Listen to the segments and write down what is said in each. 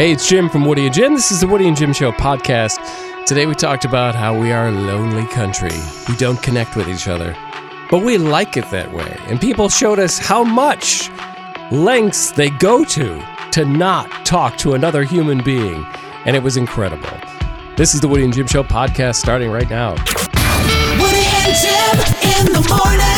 Hey, it's Jim from Woody and Jim. This is the Woody and Jim Show podcast. Today we talked about how we are a lonely country. We don't connect with each other, but we like it that way. And people showed us how much lengths they go to to not talk to another human being. And it was incredible. This is the Woody and Jim Show podcast starting right now. Woody and Jim in the morning.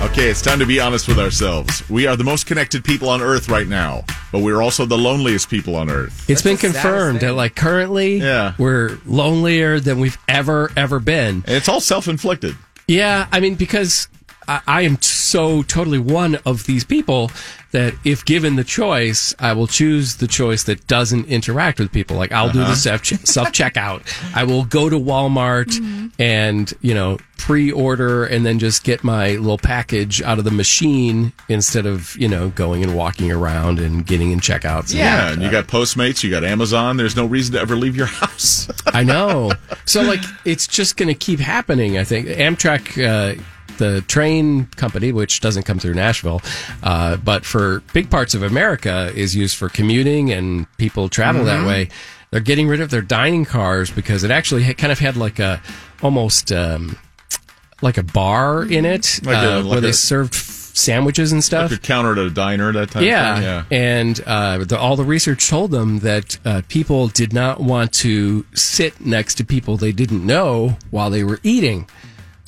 Okay, it's time to be honest with ourselves. We are the most connected people on earth right now, but we're also the loneliest people on earth. It's been confirmed that, like, currently, Yeah. we're lonelier than we've ever, ever been. And it's all self inflicted. Yeah, I mean, because I, I am so totally one of these people that if given the choice, I will choose the choice that doesn't interact with people. Like I'll do the self self checkout. I will go to Walmart and you know pre-order and then just get my little package out of the machine instead of you know going and walking around and getting in checkouts. and Yeah, and you got Postmates, you got Amazon. There's no reason to ever leave your house. I know. So like it's just going to keep happening. I think Amtrak, uh, the train company, which doesn't come through Nashville, uh, but for big parts of America is used for commuting and people travel that way. They're getting rid of their dining cars because it actually kind of had like a almost um, like a bar in it Like a- uh, like where they served sandwiches and stuff. Like a counter at a diner, that type Yeah, of thing. Yeah. and uh, the, all the research told them that uh, people did not want to sit next to people they didn't know while they were eating,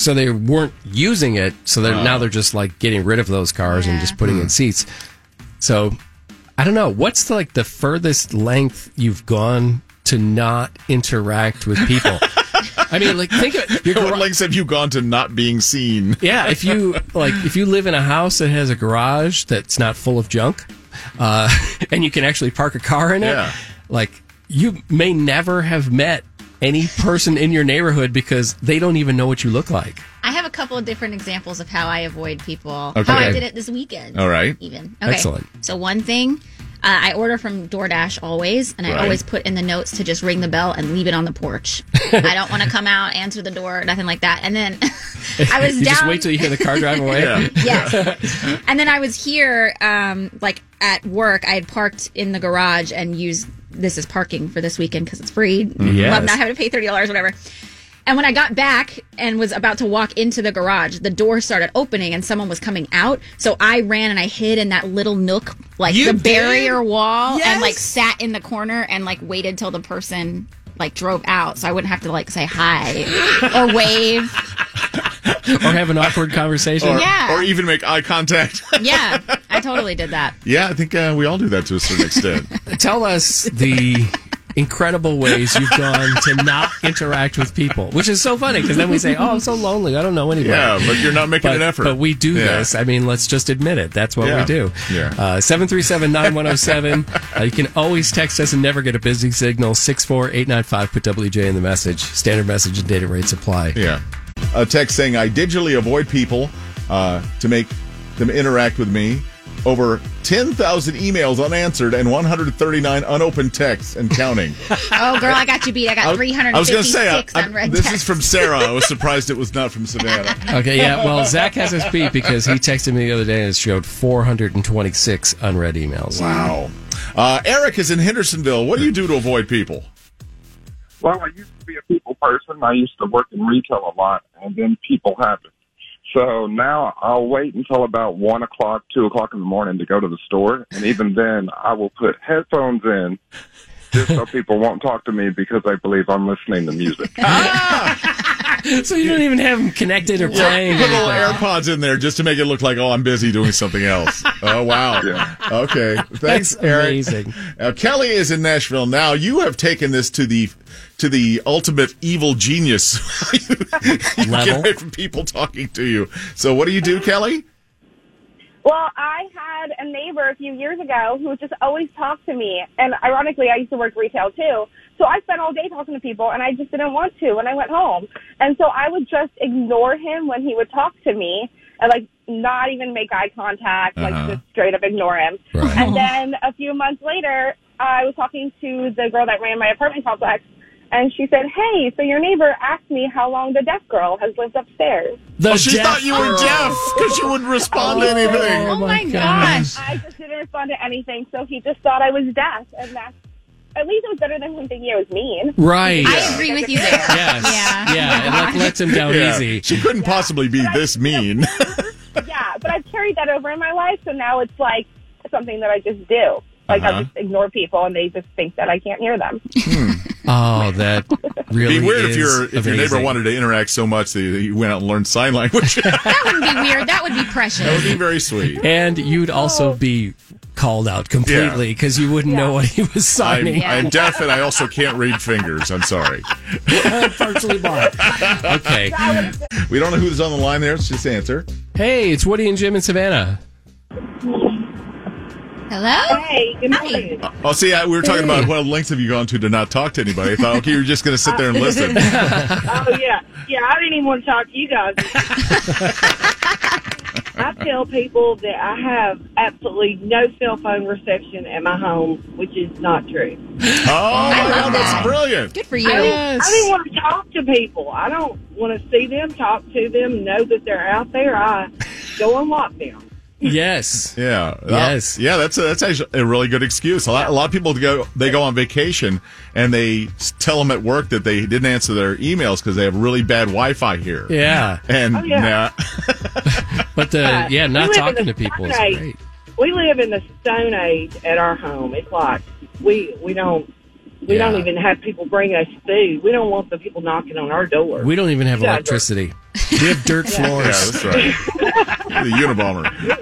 so they weren't using it. So they're, now they're just like getting rid of those cars and just putting in seats. So I don't know what's the, like the furthest length you've gone to not interact with people. I mean, like think of it. Your What gar- lengths have you gone to not being seen? yeah, if you like, if you live in a house that has a garage that's not full of junk, uh, and you can actually park a car in it, Yeah. like you may never have met any person in your neighborhood because they don't even know what you look like. I have a couple of different examples of how I avoid people. Okay. How I did it this weekend. All right. Even. Okay. Excellent. So one thing, uh, I order from DoorDash always, and I Right. always put in the notes to just ring the bell and leave it on the porch. I don't want to come out, answer the door, nothing like that. And then I was you down. just wait till you hear the car drive away. Yeah. yes. and then I was here, um, like at work. I had parked in the garage and used this is parking for this weekend because it's free. Mm-hmm. Yes. Love not having to pay thirty dollars, whatever. And when I got back and was about to walk into the garage, the door started opening and someone was coming out. So I ran and I hid in that little nook, like You the did? barrier wall, Yes. and like sat in the corner and like waited till the person like drove out, so I wouldn't have to like say hi or wave. Or have an awkward conversation. Or, Yeah. or even make eye contact. Yeah, I totally did that. yeah, I think uh, we all do that to a certain extent. Tell us the incredible ways you've gone to not interact with people, which is so funny because then we say, "Oh, I'm so lonely. I don't know anybody." yeah, but you're not making but, an effort. But we do Yeah. this. I mean, let's just admit it. That's what Yeah. we do. Yeah. Uh, 737-9107. uh, you can always text us and never get a busy signal. 64895. Put WJ in the message. Standard message and data rates apply. Yeah. A text saying, I digitally avoid people uh, to make them interact with me. Over 10,000 emails unanswered and 139 unopened texts and counting. Oh, girl, I got you beat. I got I was- three hundred I was going to say, I- I- this texts. is from Sarah. I was surprised it was not from Savannah. Okay, yeah. Well, Zach has us beat because he texted me the other day and it showed 426 unread emails. Wow. Uh, Eric is in Hendersonville. What do you do to avoid people? Well, I used to be a people person. I used to work in retail a lot, and then people happen. So now I'll wait until about one o'clock, two o'clock in the morning to go to the store, and even then I will put headphones in just so people won't talk to me because they believe I'm listening to music. Ah! So you don't even have them connected or playing. Put little AirPods in there just to make it look like, oh, I'm busy doing something else. Oh, wow. Yeah. Okay. Thanks, That's Eric. amazing. Now, Kelly is in Nashville. Now, you have taken this to the to the ultimate evil genius you Level. get away from people talking to you. So, what do you do, Kelly? Well, I had a neighbor a few years ago who just always talk to me. And ironically, I used to work retail too. So I spent all day talking to people and I just didn't want to when I went home. And so I would just ignore him when he would talk to me and like not even make eye contact, Uh-huh. like just straight up ignore him. Right. And then a few months later, I was talking to the girl that ran my apartment complex and she said, Hey, so your neighbor asked me how long the deaf girl has lived upstairs. oh, she thought you were deaf because you wouldn't respond to oh, anything. Oh, oh my gosh. I just didn't respond to anything, so he just thought I was deaf, and that's at least it was better than him thinking I was mean. Right. I agree with you there. Yes. Yeah. Yeah. It like lets him down Yeah. easy. She couldn't possibly be this mean. yeah, but I've carried that over in my life, so now it's like something that I just do. Like Uh-huh. I just ignore people, and they just think that I can't hear them. Oh, that really It'd be weird if is your if your neighbor wanted to interact so much that you went out and learned sign language. That wouldn't be weird. That would be precious. that would be very sweet. And you'd also be called out completely because you wouldn't know what he was I'm, signing. I'm deaf and I also can't read fingers. I'm sorry. partially blind. Okay. We don't know who's on the line there. Let's just answer. Hey, it's Woody and Jim in Savannah. Hello? Hey, good morning. Oh, see, I, we were talking about what lengths have you gone to to not talk to anybody. I thought, okay, you're just going to sit there and listen. oh yeah, yeah. I didn't even want to talk to you guys. I tell people that I have absolutely no cell phone reception at my home, which is not true. Oh, my God, that's brilliant. Good for I didn't, I didn't want to talk to people. I don't want to see them, talk to them, know that they're out there. I go and on lockdown. Yes. Yeah. Yes. Yeah, that's a, that's actually a really good excuse. A lot, a lot of people go they go on vacation and they tell them at work that they didn't answer their emails because they have really bad Wi-Fi here. Yeah. And Oh, yeah. nah. But the Uh, yeah, not live talking to people is great. We live in the Stone Age at our home. It's like we we don't we Yeah. don't even have people bring us food. We don't want the people knocking on our door. We don't even have You guys are- electricity. We have dirt floors. Yeah, that's right. the Unabomber.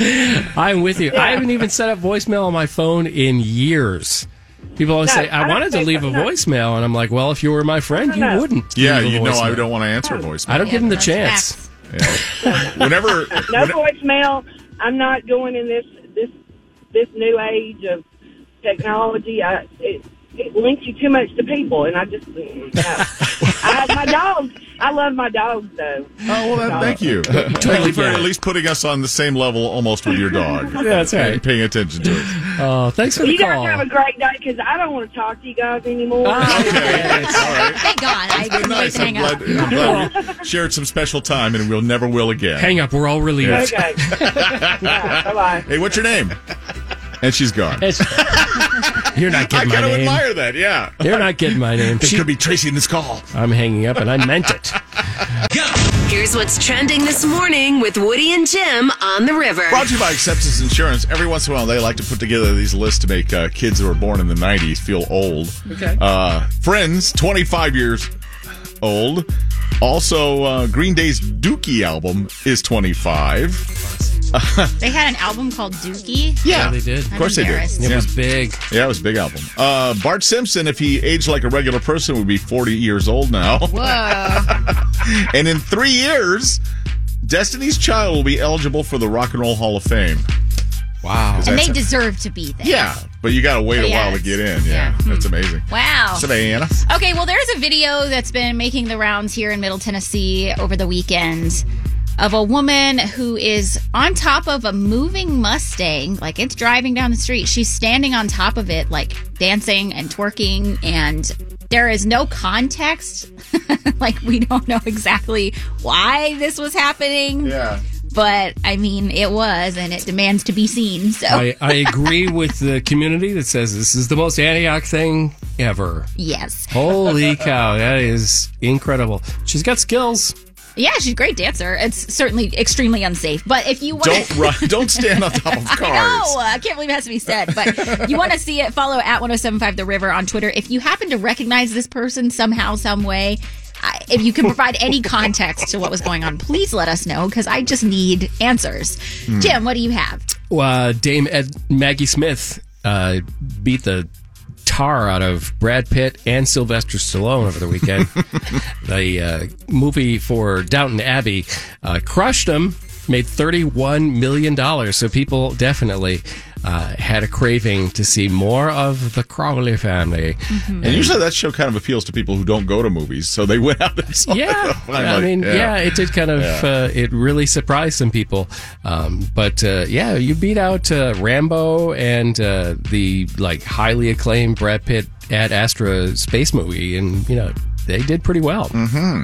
I'm with you. I haven't even set up voicemail on my phone in years. People always No, say, I I wanted to leave a no. voicemail. And I'm like, well, if you were my friend, you No, no. wouldn't. Yeah, leave a you know I don't want to answer a voicemail. I don't give them the chance. Yeah. Whenever no when- voicemail. I'm not going in this this this new age of technology. I it, it links you too much to people, and I just no. I have my dogs. I love my dogs though. Oh well, that, thank you. thank you for at least putting us on the same level, almost with your dog. That's right. And paying attention to it. Oh, thanks for the You guys have a great day because I don't want to talk to you guys anymore. Ah, okay, all right. Thank God. I couldn't wait Nice. to I'm hang up. glad, I'm glad we shared some special time, and we'll never will again. Hang up. We're all relieved. Okay. bye bye. Hey, what's your name? And she's gone. You're not I getting my kind of name. admire that. Yeah. You're not getting my name. They She- could be tracing this call. I'm hanging up, and I meant it. Here's what's trending this morning with Woody and Jim on the river. Brought to you by Acceptance Insurance. Every once in a while, they like to put together these lists to make uh, kids who were born in the 90s feel old. Okay. Uh, Friends, 25 years old. Also, uh, Green Day's Dookie album is 25. They had an album called Dookie. Yeah, they did. Of course they did. It Yeah. was big. Yeah, it was a big album. Uh, Bart Simpson, if he aged like a regular person, would be 40 years old now. Whoa. and in three years, Destiny's Child will be eligible for the Rock and Roll Hall of Fame. Wow. and they a- deserve to be there. Yeah, but you got to wait But a yeah, while to get in. Yeah, yeah. that's amazing. Wow. Savannah. Okay, well, there's a video that's been making the rounds here in Middle Tennessee over the weekend of a woman who is on top of a moving Mustang. Like it's driving down the street. She's standing on top of it, like dancing and twerking, and there is no context. like we don't know exactly why this was happening. Yeah. But I mean, it was, and it demands to be seen. So, I, I agree with the community that says this is the most Antioch thing ever. yes. Holy cow, that is incredible. She's got skills. Yeah, she's a great dancer. It's certainly extremely unsafe. But if you want Don't run, don't stand on top of cars. I know. I can't believe it has to be said. But you want to see it, follow at 1075 The River on Twitter. If you happen to recognize this person somehow, some way, I- if you can provide any context to what was going on, please let us know because I just need answers. Hmm. Jim, what do you have? Uh, Dame Ed, Maggie Smith uh, beat the tar out of Brad Pitt and Sylvester Stallone over the weekend. the uh, movie for Downton Abbey uh, crushed them. made $31 million. So people definitely uh, had a craving to see more of the Crawley family. And usually that show kind of appeals to people who don't go to movies, so they went out and saw Yeah, it. I Finally. mean, yeah. it did kind of, Yeah. uh, it really surprised some people. Um, but uh, yeah, you beat out uh, Rambo and uh, the like highly acclaimed Brad Pitt Ad Astra space movie, and you know they did pretty well. hmm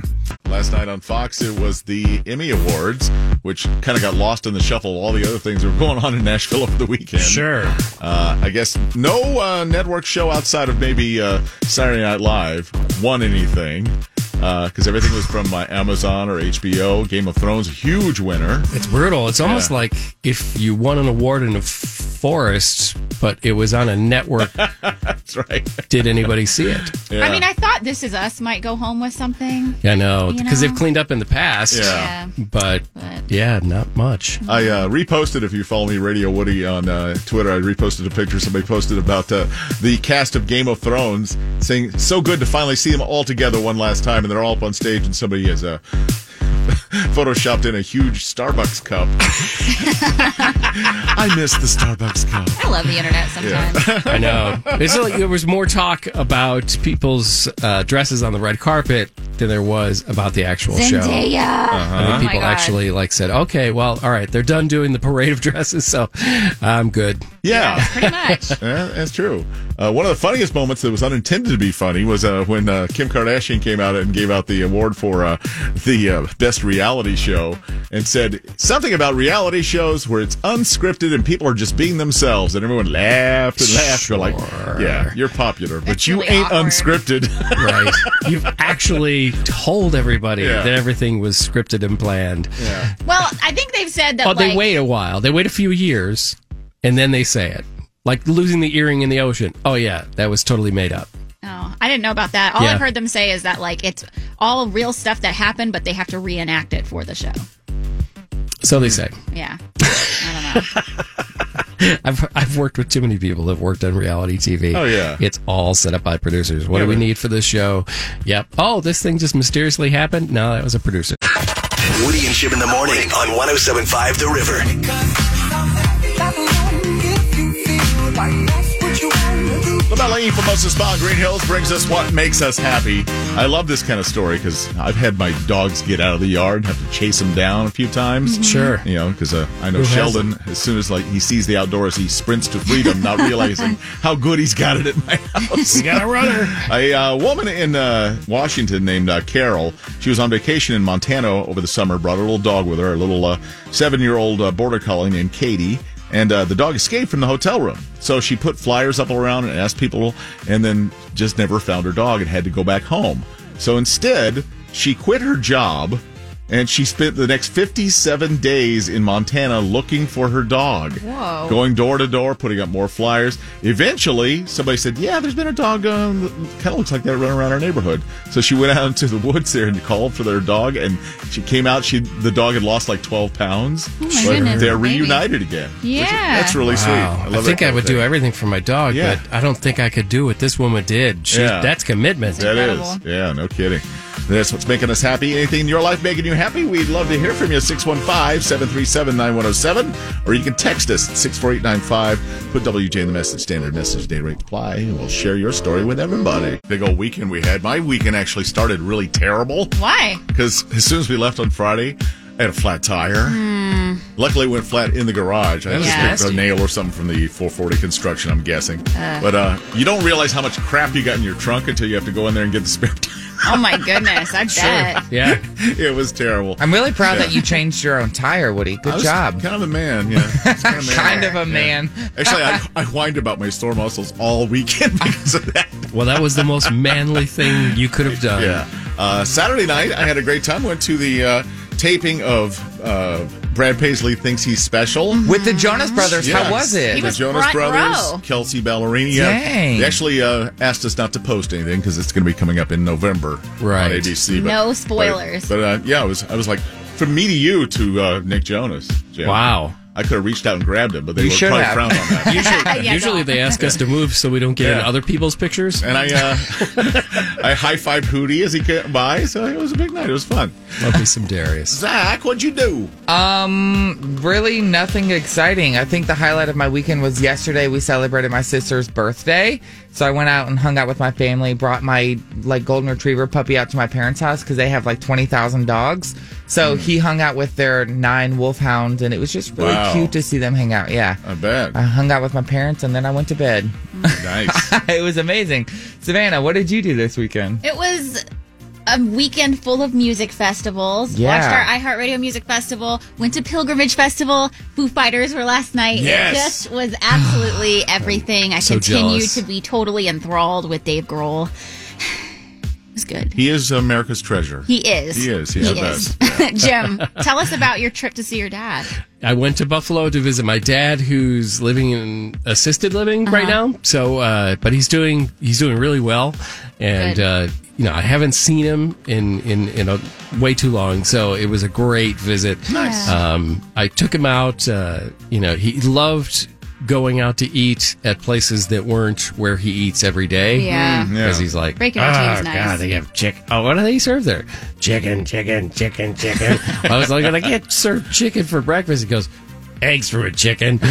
Last night on Fox, it was the Emmy Awards, which kind of got lost in the shuffle. All the other things that were going on in Nashville over the weekend. Sure. Uh, I guess no uh, network show outside of maybe uh, Saturday Night Live won anything because everything was from uh, Amazon or HBO. Game of Thrones, a huge winner. It's brutal. It's almost like if you won an award in a f- forest, but it was on a network. That's right. Did anybody see it? I mean, I thought This Is Us might go home with something. I know You because know? they've cleaned up in the past. Yeah. but, yeah, not much. I uh, reposted, if you follow me, Radio Woody on uh, Twitter, I reposted a picture somebody posted about uh, the cast of Game of Thrones, saying, so good to finally see them all together one last time, and they're all up on stage, and somebody has uh, photoshopped in a huge Starbucks cup. I miss the Starbucks cup. I love the internet sometimes. I know. It's like there was more talk about people's uh, dresses on the red carpet than there was about the actual show. Zendaya. I Uh-huh. think Oh people God. actually like said, "Okay, well, all right, they're done doing the parade of dresses, so I'm good." Yeah, pretty much. Yeah, that's true. Uh, one of the funniest moments that was unintended to be funny was uh, when uh, Kim Kardashian came out and gave out the award for uh, the uh, best reality show and said something about reality shows where it's unscripted and people are just being themselves, and everyone laughed and laughed. They're like, "Yeah, you're popular, but you really ain't awkward. unscripted." right. You've actually told everybody Yeah. that everything was scripted and planned. Yeah. Well, I think they've said that. Oh, they wait a while. They wait a few years, and then they say it. Like losing the earring in the ocean. Oh yeah, that was totally made up. Oh, I didn't know about that. All Yeah. I've heard them say is that like it's all real stuff that happened, but they have to reenact it for the show. So they say. Yeah, I don't know. I've I've worked with too many people that have worked on reality TV. Oh, yeah. it's all set up by producers. What Yeah, do we but- need for this show? Yep. Oh, this thing just mysteriously happened. No, that was a producer. Woody and Chip in the morning on 1075 The River. LaBella Formosa Spa in Green Hills brings us what makes us happy. I love this kind of story because I've had my dogs get out of the yard and have to chase them down a few times. Sure. You know, because uh, I know Who Sheldon, as soon as like he sees the outdoors, he sprints to freedom, not realizing how good he's got it at my house. We got a runner. A uh, woman in uh, Washington named uh, Carol. She was on vacation in Montana over the summer. Brought a little dog with her, a little uh, seven-year-old uh, border collie named Katie. And uh, the dog escaped from the hotel room. So she put flyers up around and asked people, and then just never found her dog and had to go back home. So instead, she quit her job and she spent the next 57 days in Montana looking for her dog. Whoa. Going door to door, putting up more flyers. Eventually, somebody said, Yeah, there's been a dog, um, kind of looks like that running around our neighborhood. So she went out into the woods there and called for their dog, and she came out. She The dog had lost like 12 pounds. Oh, my but goodness, they're baby. reunited again. which is- Yeah. that's really sweet. Wow. I, I, love think I would of do everything for my dog, Yeah. but I don't think I could do what this woman did. She, Yeah. That's commitment. That is, incredible. Yeah, no kidding. That's what's making us happy. Anything in your life making you happy? We'd love to hear from you. 615 737 9107. Or you can text us at 64895. Put WJ in the message, standard message, data rate reply, and we'll share your story with everybody. Big old weekend we had. My weekend actually started really terrible Why? because as soon as we left on Friday, I had a flat tire. Luckily, it went flat in the garage. I just Yeah. picked a nail or something from the 440 construction, I'm guessing. but uh, you don't realize how much crap you got in your trunk until you have to go in there and get the spare tire. Oh my goodness, I bet. Yeah. it was terrible. I'm really proud Yeah. that you changed your own tire, Woody. I Good was job. Kind of a man, yeah. Kind of, a man. Kind of a man. Actually, I, I whined about my sore muscles all weekend because of that. Well, that was the most manly thing you could have done. Yeah. Uh, Saturday night, I had a great time. Went to the uh, taping of uh, Brad Paisley Thinks He's Special. With the Jonas Brothers, Yeah. how was it? He the was Jonas Brothers, row. Kelsea Ballerini. Yeah, Dang. they actually uh, asked us not to post anything because it's going to be coming up in November Right. on ABC. No spoilers. But, but, uh, yeah, I was I was like from me to you to uh, Nick Jonas. Jim. Wow. I could have reached out and grabbed him, but they You were probably have. frowned on that. Usually, Yeah, usually they ask us to move so we don't get in other people's pictures. And I, uh, I high fived Hootie as he came by, so it was a big night. It was fun. Love me some Darius. Zach, what'd you do? Um, really nothing exciting. I think the highlight of my weekend was yesterday. We celebrated my sister's birthday, so I went out and hung out with my family. Brought my like golden retriever puppy out to my parents' house because they have like twenty thousand dogs. So hmm. he hung out with their nine wolfhounds, and it was just really Wow. cute to see them hang out. Yeah, I bet. I hung out with my parents, and then I went to bed. Nice. it was amazing. Savannah, what did you do this weekend? It was a weekend full of music festivals. Yeah. Watched our iHeartRadio Music Festival. Went to Pilgrimage Festival. Foo Fighters were last night. Yes. It just was absolutely everything. I So continue jealous. to be totally enthralled with Dave Grohl. It was good. He is America's treasure. He is. He is. He's He the is. best. Jim, tell us about your trip to see your dad. I went to Buffalo to visit my dad, who's living in assisted living right Uh-huh. now. So, uh, but he's doing he's doing really well, and uh, you know I haven't seen him in in in a way too long. So it was a great visit. Nice. Um, I took him out. Uh, you know, he loved going out to eat at places that weren't where he eats every day. Yeah. Mm, yeah. Because he's like, Breaking routine's oh, nice." God, they have chicken. Oh, what do they serve there? Chicken, chicken, chicken, chicken. I was like, I get served chicken for breakfast. He goes, eggs from a chicken.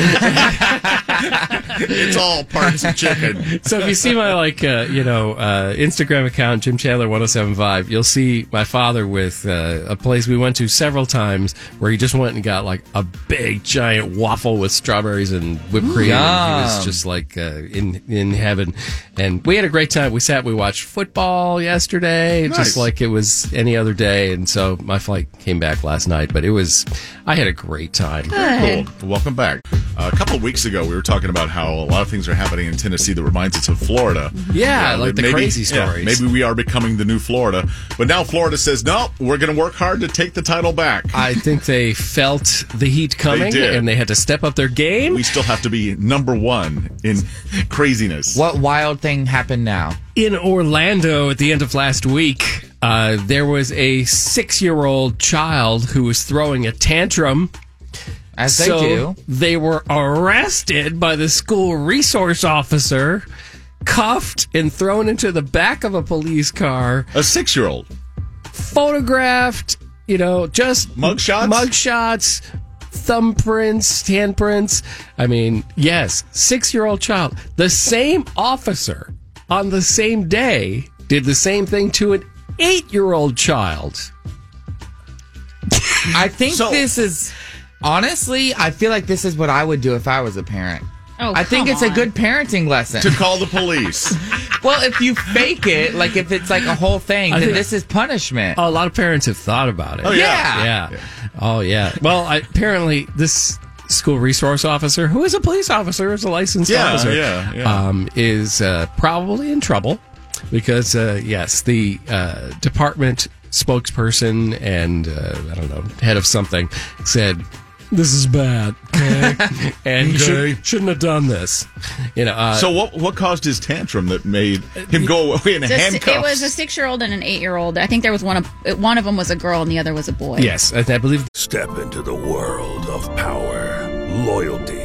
it's all parts of chicken. so if you see my like, uh, you know, uh, Instagram account, Jim Chandler 1075, you'll see my father with uh, a place we went to several times where he just went and got like a big giant waffle with strawberries and whipped cream. And he was just like uh, in in heaven, and we had a great time. We sat, we watched football yesterday, Nice. just like it was any other day. And so my flight came back last night, but it was, I had a great time. Cool. Welcome back. Uh, a couple of weeks ago, we were talking about how a lot of things are happening in Tennessee that reminds us of Florida. Yeah, Uh, like the crazy yeah, stories. maybe we are becoming the new Florida. But now Florida says, no, we're going to work hard to take the title back. I think they felt the heat coming did. and they had to step up their game. we still have to be number one in craziness. What wild thing happened now? In Orlando at the end of last week, uh, there was a six year old child who was throwing a tantrum. As they so do. They were arrested by the school resource officer, cuffed and thrown into the back of a police car, A six year old. photographed, you know, just Mugshots? mugshots, thumbprints, handprints. I mean, yes, six year old child. The same officer on the same day did the same thing to an eight year old child. I think So- this is honestly, I feel like this is what I would do if I was a parent. Oh, I think come it's a good parenting lesson. To call the police. well, if you fake it, like if it's like a whole thing, then this is punishment. Oh, a lot of parents have thought about it. Oh, yeah. Yeah. Oh, yeah. Well, I, apparently, this school resource officer, who is a police officer, is a licensed Yeah, officer, yeah, yeah. Um, is uh, probably in trouble because, uh, yes, the uh, department spokesperson and, uh, I don't know, head of something said, this is bad. Okay? and Okay. should, shouldn't have done this. You know, uh, so what what caused his tantrum that made him go away in Just- handcuffs? it was a six-year-old and an eight-year-old. I think there was one of one of them was a girl and the other was a boy. yes, I, I believe Step into the world of power, loyalty,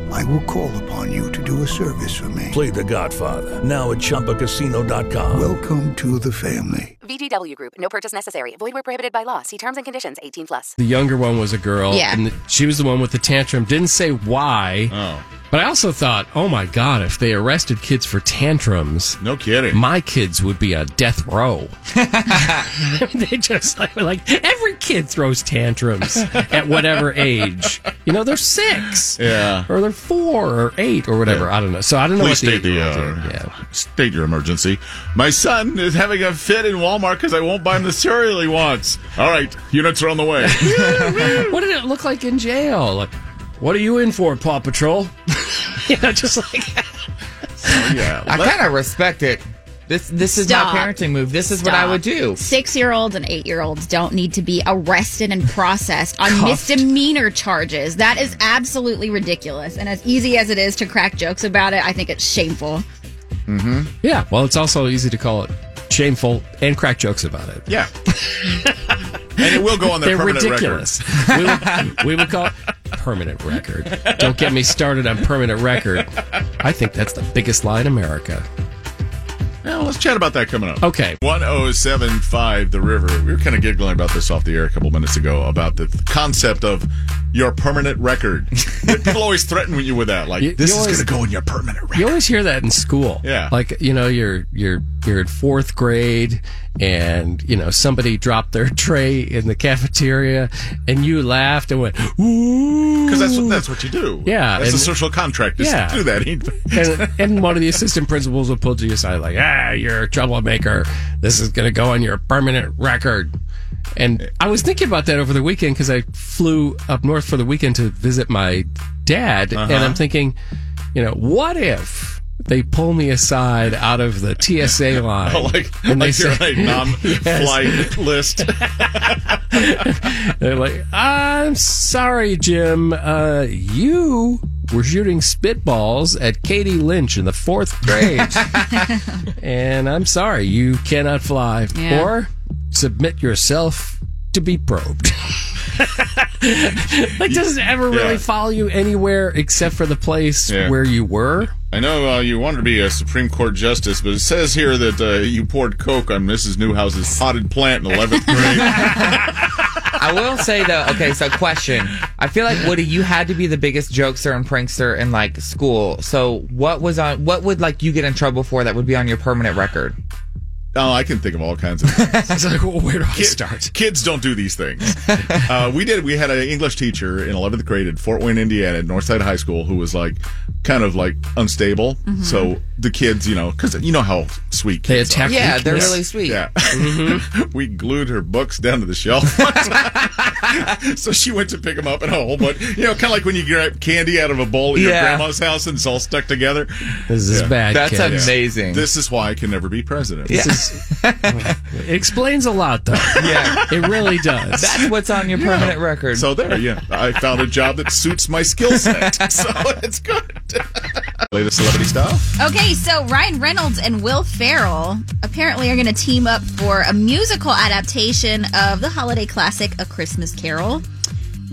I will call upon you to do a service for me. Play The Godfather now at ChumbaCasino.com. Welcome to the family. VGW Group. No purchase necessary. Void where prohibited by law. See terms and conditions. 18 plus. The younger one was a girl. Yeah. And she was the one with the tantrum. Didn't say why. Oh. But I also thought, oh my God, if they arrested kids for tantrums, no kidding. my kids would be on death row. they just like, like every kid throws tantrums at whatever age. You know, they're six. Yeah. Or they're four or eight or whatever. I don't know. So I don't know Please what the state the eight-year-olds uh. Yeah. state your emergency. My son is having a fit in Walmart because I won't buy him the cereal he wants. All right, units are on the way. what did it look like in jail? Like, what are you in for, Paw Patrol? you know, just like yeah, I kind of respect it. This this is Stop. my parenting move. This is what I would do. Six year olds and eight year olds don't need to be arrested and processed on Cuffed. misdemeanor charges. That is absolutely ridiculous. And as easy as it is to crack jokes about it, I think it's shameful. Mm-hmm. Yeah. Well, it's also easy to call it shameful and crack jokes about it. Yeah. and it will go on their They're permanent ridiculous. we, would, we would call it permanent record. Don't get me started on permanent record. I think that's the biggest lie in America. Well, let's chat about that coming up. Okay. 1075 The River. We were kind of giggling about this off the air a couple minutes ago about the concept of your permanent record. People always threaten you with that. Like, You- this you is going to go in your permanent record. You always hear that in school. Yeah. Like, you know, you're you're you're in fourth grade and, you know, somebody dropped their tray in the cafeteria and you laughed and went, ooh. Because that's, what- that's what you do. Yeah, That's and- a social contract. Yeah. to do that. and, and one of the assistant principals will pull to your side like, ah, you're a troublemaker. This is going to go on your permanent record. And I was thinking about that over the weekend because I flew up north for the weekend to visit my dad. Uh-huh. And I'm thinking, you know, what if they pull me aside out of the TSA line? Oh, like, and like they you're say- on a non-flight list. They're like, I'm sorry, Jim. Uh, you were shooting spitballs at Katie Lynch in the fourth grade. and I'm sorry, you cannot fly. Yeah. Or submit yourself to be probed. like, does it ever really Yeah. follow you anywhere except for the place Yeah. where you were? I know uh, you wanted to be a Supreme Court justice, but it says here that uh, you poured Coke on Mrs. Newhouse's potted plant in 11th grade. I will say though, okay, so question. I feel like Woody, you had to be the biggest jokester and prankster in like school. So what was on what would like you get in trouble for that would be on your permanent record? Oh, I can think of all kinds of things. It's like, well, where do I Kid- start? Kids don't do these things. Uh, we did. We had an English teacher in 11th grade at Fort Wayne, Indiana, at Northside High School, who was like kind of like unstable. Mm-hmm. So the kids, you know, because you know how sweet They kids attack are. Yeah, they're weakness. really sweet. Yeah. Mm-hmm. we glued her books down to the shelf. so she went to pick them up and a whole bunch, you know, kind of like when you grab candy out of a bowl at your grandma's house and it's all stuck together. This is Yeah. bad. That's kids. amazing. This is why I can never be president. This is, it explains a lot, though. Yeah. It really does. That's what's on your permanent record. So there, yeah. I found a job that suits my skill set. So it's good. Latest celebrity stuff. Okay, so Ryan Reynolds and Will Ferrell apparently are going to team up for a musical adaptation of the holiday classic A Christmas Carol.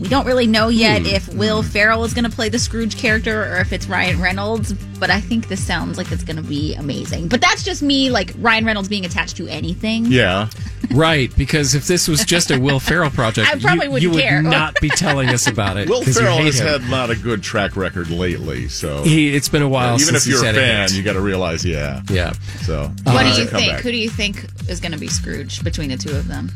We don't really know yet if Will Ferrell is going to play the Scrooge character or if it's Ryan Reynolds, but I think this sounds like it's going to be amazing. But that's just me, like Ryan Reynolds being attached to anything. Yeah. Right, because if this was just a Will Ferrell project, I probably you, wouldn't you would care. not be telling us about it. Will you Ferrell has him. had not a good track record lately, so He, it's been a while even since if you're he's a fan, hit. you got to realize, yeah. yeah. So What uh, do you think? back. Who do you think is going to be Scrooge between the two of them?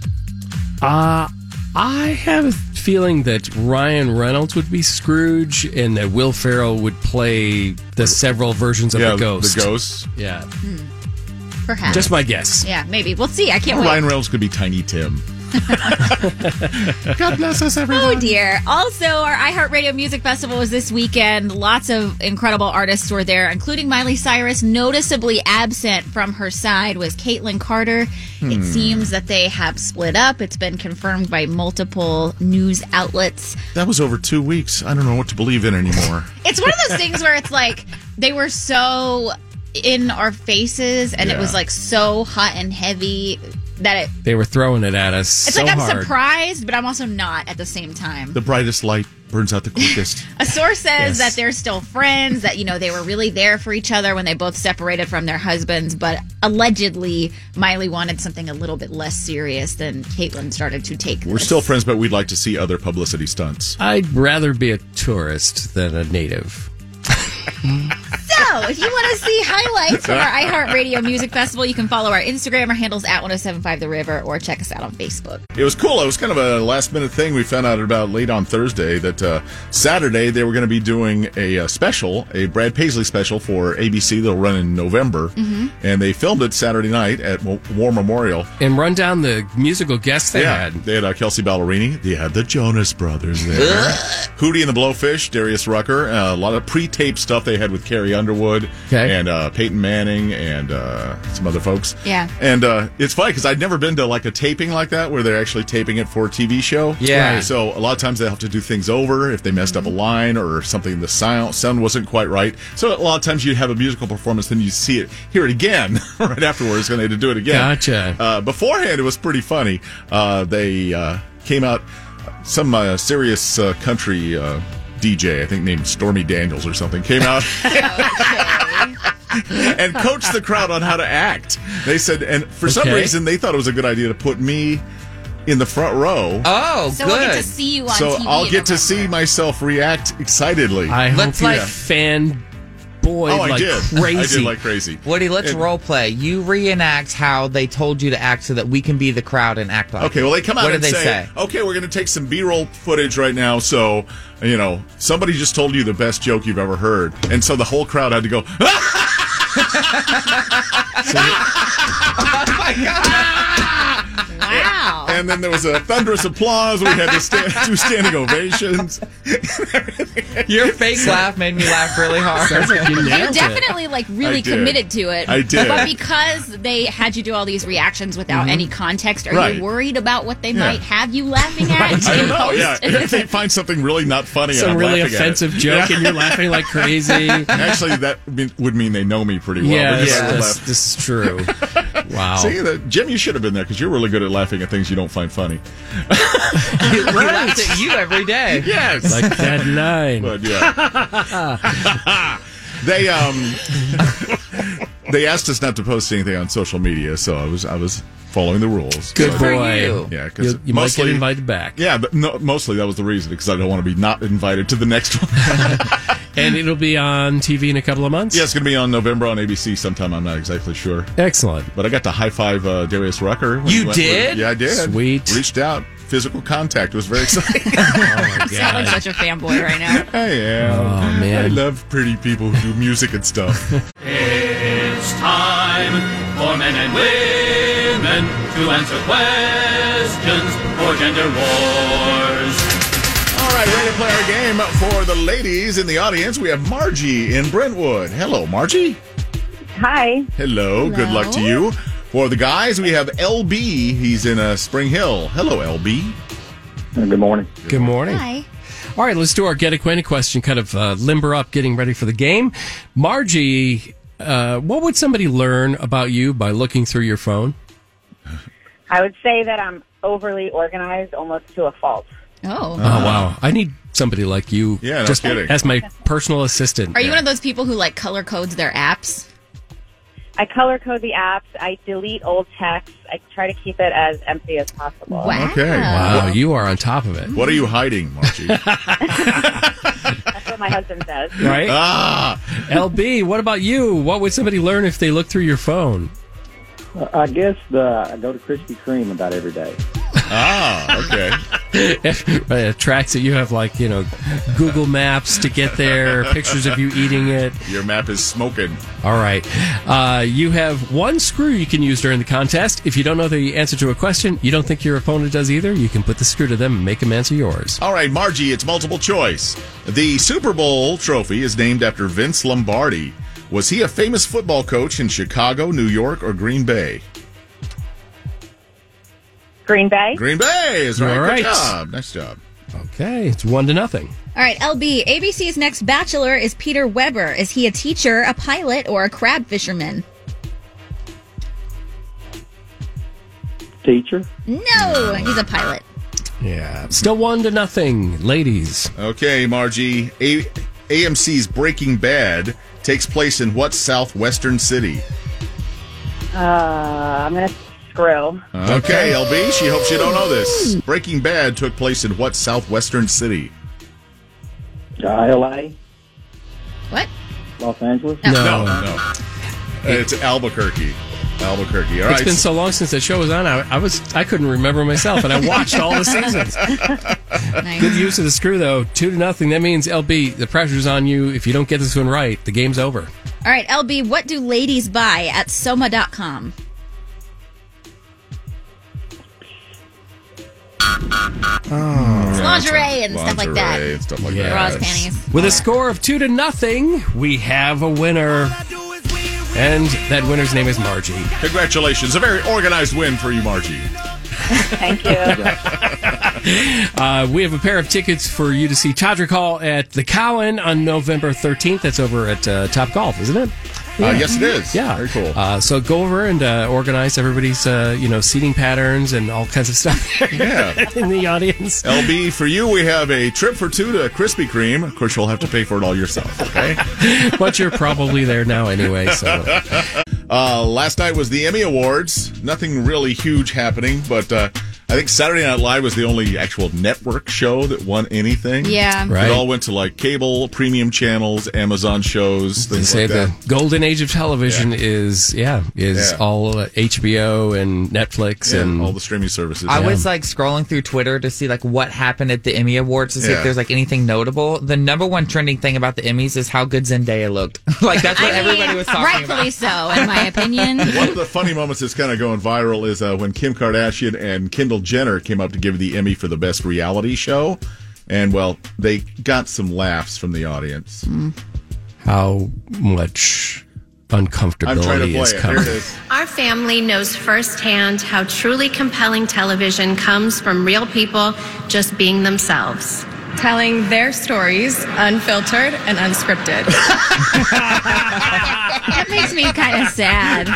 Uh, I have a feeling that Ryan Reynolds would be Scrooge and that Will Ferrell would play the several versions of yeah, the ghost. The ghost. Yeah. Hmm. Perhaps. Just my guess. Yeah, maybe. We'll see. I can't wait. Ryan Reynolds could be Tiny Tim. God bless us, everyone. Oh dear. Also, our iHeartRadio Music Festival was this weekend. Lots of incredible artists were there, including Miley Cyrus. Noticeably absent from her side was Kaitlynn Carter. It Hmm. seems that they have split up. It's been confirmed by multiple news outlets. That was over two weeks. I don't know what to believe in anymore. It's one of those things where it's like they were so in our faces and it was like so hot and heavy that it They were throwing it at us it's so like I'm hard. surprised, but I'm also not at the same time. The brightest light burns out the quickest. A source says Yes. that they're still friends, that, you know, they were really there for each other when they both separated from their husbands, but allegedly Miley wanted something a little bit less serious than Kaitlynn started to take. We're this. still friends, but we'd like to see other publicity stunts. I'd rather be a tourist than a native. So, if you want to see highlights from our iHeartRadio Music Festival, you can follow our Instagram. Our handle's at 1075 The River or check us out on Facebook. It was cool. It was kind of a last minute thing we found out about late on Thursday that uh, Saturday they were going to be doing a, uh special, a Brad Paisley special for ABC. They'll run in November. Mhm. And they filmed it Saturday night at War Memorial. And run down the musical guests they yeah, had. they had uh, Kelsea Ballerini. They had the Jonas Brothers there. Hootie and the Blowfish, Darius Rucker. Uh, a lot of pre-tape stuff they had with Carrie Underwood Underwood Okay. and uh, Peyton Manning and uh, some other folks. Yeah. And uh, it's funny because I'd never been to like a taping like that where they're actually taping it for a TV show. Yeah. Right. So a lot of times they have to do things over if they messed up a line or something the sound sound wasn't quite right. So a lot of times you'd have a musical performance, then you see it, hear it again right afterwards, and they had to do it again. Gotcha. Uh, beforehand, it was pretty funny. Uh, they uh, came out some uh, serious uh, country uh, DJ, I think named Stormy Daniels or something, came out. and coached the crowd on how to act. They said, and for some reason, they thought it was a good idea to put me in the front row. Oh, So we'll get to see you on so TV. I'll get to see myself react excitedly. I hope Let's you like- fan boy oh, I like did. crazy. I did like crazy. Woody, let's And- role play. You reenact how they told you to act so that we can be the crowd and act like. Okay, it. well, they come out What and they say, say? okay, we're going to take some B-roll footage right now. So, you know, somebody just told you the best joke you've ever heard. And so the whole crowd had to go, oh my god! Wow. and then there was a thunderous applause. We had to stand, do standing ovations. Your fake laugh made me laugh really hard. Like you You definitely like really committed to it. I did. But because they had you do all these reactions without any context, are Mm-hmm. Right. you worried about what they Yeah. might have you laughing at? I in don't know. Yeah, if they find something really not funny, and Some I'm really laughing at it. offensive joke, Yeah. and you're laughing like crazy. Actually, that would mean they know me pretty well. yeah, because this, I this, this is true. Wow. See, that, Jim, you should have been there because you're really good at laughing at things you don't find funny. He laughs at you every day. Yes, like that line. but yeah. they um they asked us not to post anything on social media, so I was I was following the rules. Good So- for boy. you. Yeah, because You, you might get invited back. Yeah, but no, mostly that was the reason because I don't want to be not invited to the next one. And it'll be on TV in a couple of months? yeah, it's going to be on November on ABC sometime. I'm not exactly sure. Excellent. But I got to high five uh, Darius Rucker. You he went- did? Yeah, I did. Sweet. Reached out. Physical contact. It was very exciting. Oh, my Sounds God. like such a fanboy right now. I am. Oh, man. I love pretty people who do music and stuff. It's time for men and women to answer questions for gender wars. All right, ready to play our game for the ladies in the audience. We have Margie in Brentwood. Hello, Margie. Hi. Hello. Good luck to you. For the guys, we have LB. He's in uh, Spring Hill. Hello, LB. Good morning. Good morning. Hi. All right, let's do our get acquainted question. Kind of uh, limber up, getting ready for the game. Margie, uh, what would somebody learn about you by looking through your phone? I would say that I'm overly organized almost to a fault. Oh. Oh wow, I need somebody like you. Yeah, no just kidding. as my personal assistant. Are you one of those people who like color codes their apps? I color code the apps. I delete old text. I try to keep it as empty as possible. Wow. Okay. Wow, you are on top of it, What are you hiding, Margie? That's what my husband says. right? ah, LB, what about you? What would somebody learn if they looked through your phone? I guess the, I go to Krispy Kreme about every day. ah, okay. it tracks that you have like you know Google Maps to get there, pictures of you eating it. Your map is smoking. All right. Uh, you have one screw you can use during the contest. If you don't know the answer to a question, you don't think your opponent does either, you can put the screw to them and make them answer yours. All right, Margie, it's multiple choice. The Super Bowl trophy is named after Vince Lombardi. Was he a famous football coach in Chicago, New York, or Green Bay? Green Bay. Green Bay is right. All right. Good job. Nice job. Okay, it's one to nothing. All right, LB. ABC's next bachelor is Peter Weber. Is he a teacher, a pilot, or a crab fisherman? Teacher? No, he's a pilot. Yeah, still one to nothing, ladies. Okay, Margie. A- AMC's Breaking Bad takes place in what southwestern city? Uh, I'm gonna screw. Okay, LB. She hopes you don't know this. Breaking Bad took place in what southwestern city? Uh, L.A., What? Los Angeles? No, No, no. It's Albuquerque. Albuquerque. All It's right. been so long since that show was on. I, I was I couldn't remember myself, and I watched all the seasons. Good use of the screw though. Two to nothing. That means LB. The pressure's on you. If you don't get this one right, the game's over. All right, LB. What do ladies buy at Soma.com? Oh, lingerie and stuff like that. Lingerie and stuff like Yeah. that. Bras, panties. With a score of two to nothing, we have a winner. And that winner's name is Margie. Congratulations. A very organized win for you, Margie. Thank you. Uh, we have a pair of tickets for you to see Todrick Hall at the Cowan on November 13th. That's over at uh, Top Golf, isn't it? Uh, yes, it is. Yeah, Very cool. Uh, so go over and uh, organize everybody's, uh, you know, seating patterns and all kinds of stuff Yeah. in the audience. LB, for you, we have a trip for two to Krispy Kreme. Of course, you'll have to pay for it all yourself, okay? but you're probably there now anyway. So Uh, last night was the Emmy Awards. Nothing really huge happening, but uh, I think Saturday Night Live was the only actual network show that won anything. Yeah. Right. It all went to like cable, premium channels, Amazon shows, they things say like that. the golden age of television is yeah is Yeah. all uh, HBO and Netflix Yeah, and all the streaming services. I was like scrolling through Twitter to see like what happened at the Emmy Awards to see Yeah. if there's like anything notable. The number one trending thing about the Emmys is how good Zendaya looked. like that's what I mean, everybody was talking rightfully about. so, in my opinion. One of the funny moments that's kind of going viral is uh, when Kim Kardashian and Kendall Jenner came up to give the Emmy for the best reality show. And, well, they got some laughs from the audience. how much I'm trying to uncomfortability is it. Coming. it is. Our family knows firsthand how truly compelling television comes from real people just being themselves. Telling their stories unfiltered and unscripted. That makes me kind of sad.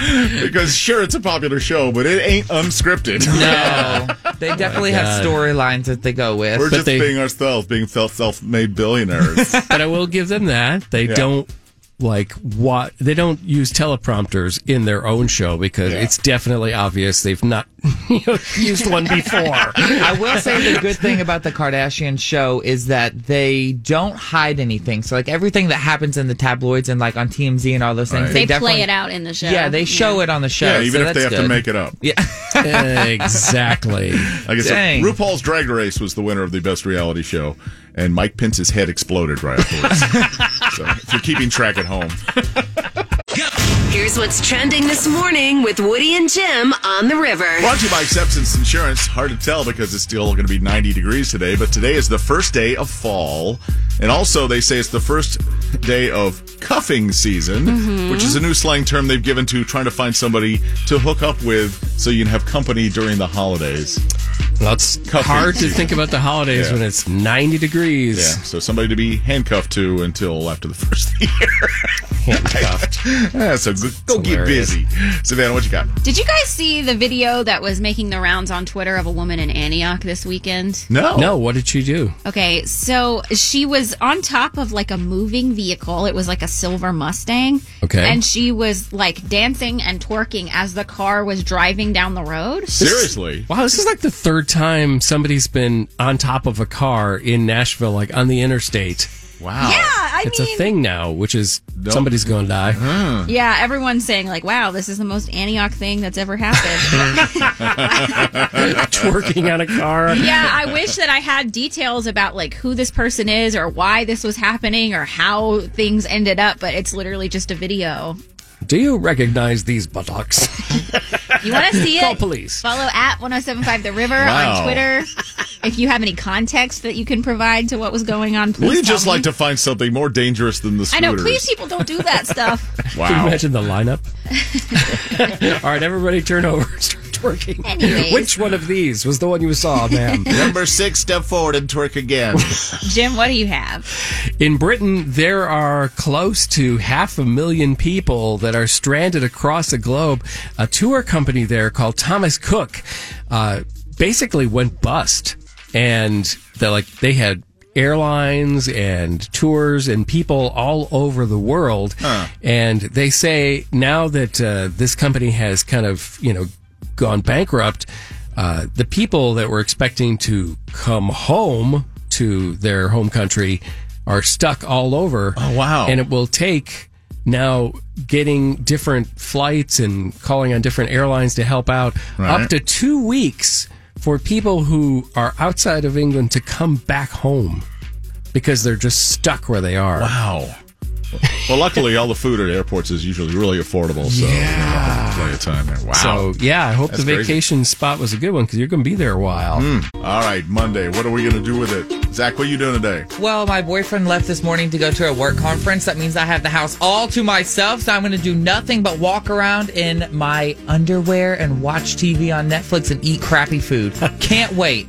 Because, sure, it's a popular show, but it ain't unscripted. No, they oh definitely have storylines that they go with. We're But just they- being ourselves, being self self made billionaires. but I will give them that they Yeah. don't like what they don't use teleprompters in their own show because Yeah. it's definitely obvious they've not you know, used one before. I will say the good thing about the Kardashian show is that they don't hide anything. So like everything that happens in the tabloids and like on TMZ and all those things, Right. They, definitely- play it out in the show. Yeah, they show it on the show. yeah, even so if they have that's to make it up. Yeah, exactly. Like I said, Dang. RuPaul's Drag Race was the winner of the best reality show, and Mike Pence's head exploded right afterwards. so, if you're keeping track at home, Here's what's trending this morning with Woody and Jim on the river. brought to you by Acceptance Insurance. Hard to tell because it's still going to be 90 degrees today, but today is the first day of fall, and also they say it's the first day of cuffing season, mm-hmm. which is a new slang term they've given to trying to find somebody to hook up with so you can have company during the holidays. Well, it's Cuffing hard to think about the holidays Yeah. when it's 90 degrees. Yeah, so somebody to be handcuffed to until after the first the year. Handcuffed. Yeah, so go, go get busy. Savannah, what you got? Did you guys see the video that was making the rounds on Twitter of a woman in Antioch this weekend? No. No, what did she do? Okay, so she was on top of like a moving vehicle. It was like a silver Mustang. Okay. And she was like dancing and twerking as the car was driving down the road. Seriously? Wow, this is like the third time somebody's been on top of a car in Nashville, like on the interstate. Wow. Yeah, I it's mean, a thing now, which is somebody's going to die. Uh-huh. yeah, everyone's saying like, "Wow, this is the most Antioch thing that's ever happened." Twerking on a car. yeah, I wish that I had details about like who this person is or why this was happening or how things ended up, but it's literally just a video. Do you recognize these buttocks? You want to see it? Call police. Follow at 1075 The River Wow. on Twitter. If you have any context that you can provide to what was going on, please. We tell just me. like to find something more dangerous than the I know, please, people don't do that stuff. Can you Wow. imagine the lineup? All right, everybody turn over start twerking. Anyways. Which one of these was the one you saw, ma'am? Number six, step forward and twerk again. Jim, what do you have? In Britain, there are close to half a million people that are stranded across the globe. A tour company there called Thomas Cook uh, basically went bust, and they're like they had airlines and tours and people all over the world, and they say now that uh, this company has kind of you know gone bankrupt. Uh, the people that were expecting to come home to their home country are stuck all over. Oh, wow. And it will take now getting different flights and calling on different airlines to help out Right. up to two weeks for people who are outside of England to come back home because they're just stuck where they are. wow. Well, luckily, all the food at airports is usually really affordable, so yeah. plenty of time there. Wow. So yeah, I hope That's the crazy. vacation spot was a good one because you're going to be there a while. Hmm. All right, Monday. What are we going to do with it? Zach, what are you doing today? Well, my boyfriend left this morning to go to a work conference. That means I have the house all to myself. So I'm going to do nothing but walk around in my underwear and watch TV on Netflix and eat crappy food. Can't wait.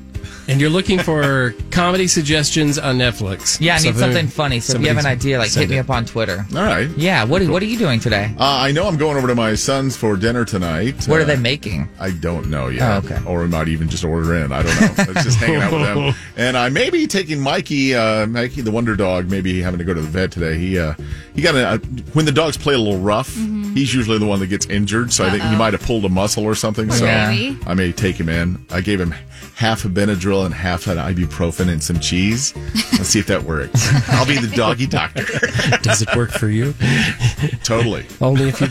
And you're looking for comedy suggestions on Netflix. Yeah, I need So something funny. So if you have an idea, like hit me it. up on Twitter. All right. Yeah. What are, What are you doing today? Uh, I know I'm going over to my son's for dinner tonight. What are Uh, they making? I don't know yet. Oh, okay. Or we might even just order in. I don't know. It's just hanging out with them. And I may be taking Mikey, uh, Mikey the Wonder Dog, maybe having to go to the vet today. He uh, he got a when the dogs play a little rough. He's usually the one that gets injured, so I think he might have pulled a muscle or something. So Maybe. I may take him in. I gave him half a Benadryl and half an ibuprofen and some cheese. Let's see if that works. I'll be the doggy doctor. Does it work for you? totally. Only if you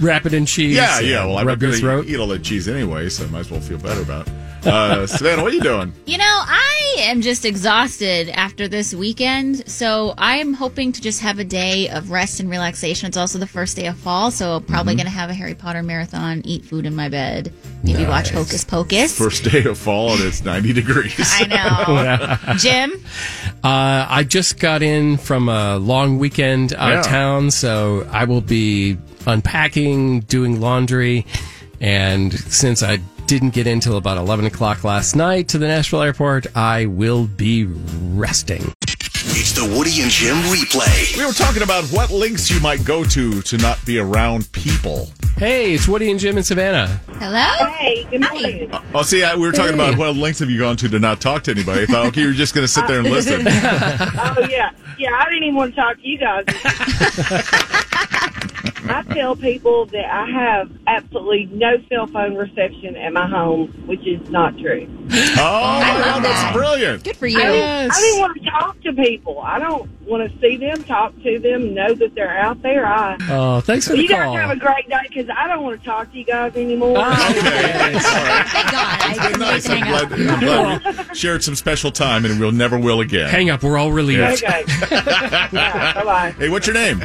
wrap it in cheese. Yeah, yeah. Well, I'm rub your going throat. eat all that cheese anyway, so I might as well feel better about it. Uh, Savannah, what are you doing? You know, I am just exhausted after this weekend, so I'm hoping to just have a day of rest and relaxation. It's also the first day of fall, so probably Mhm. going to have a Harry Potter marathon, eat food in my bed, maybe watch Hocus Pocus. First day of fall and it's 90 degrees. I know. Jim? Uh, I just got in from a long weekend out of town, so I will be unpacking, doing laundry, and since I didn't get in till about 11 o'clock last night to the Nashville airport, I will be resting. It's the Woody and Jim replay. We were talking about what links you might go to to not be around people. Hey, it's Woody and Jim in Savannah. Hello? Hey, good morning. Oh, see, I, we were talking about what links have you gone to to not talk to anybody. I thought, okay, you're just going to sit there and listen. oh yeah, yeah. I didn't even want to talk to you guys. I tell people that I have absolutely no cell phone reception at my home, which is not true. Oh, my God, that's brilliant. Good for I didn't, I didn't want to talk to people. I don't want to see them, talk to them, know that they're out there. I. Oh, thanks for the you guys have a great day because I don't want to talk to you guys anymore. Oh, okay. Thank God. I Been nice. I'm glad, I'm glad we shared some special time and we'll never will again. Hang up, we're all relieved. Okay. bye bye. Hey, what's your name?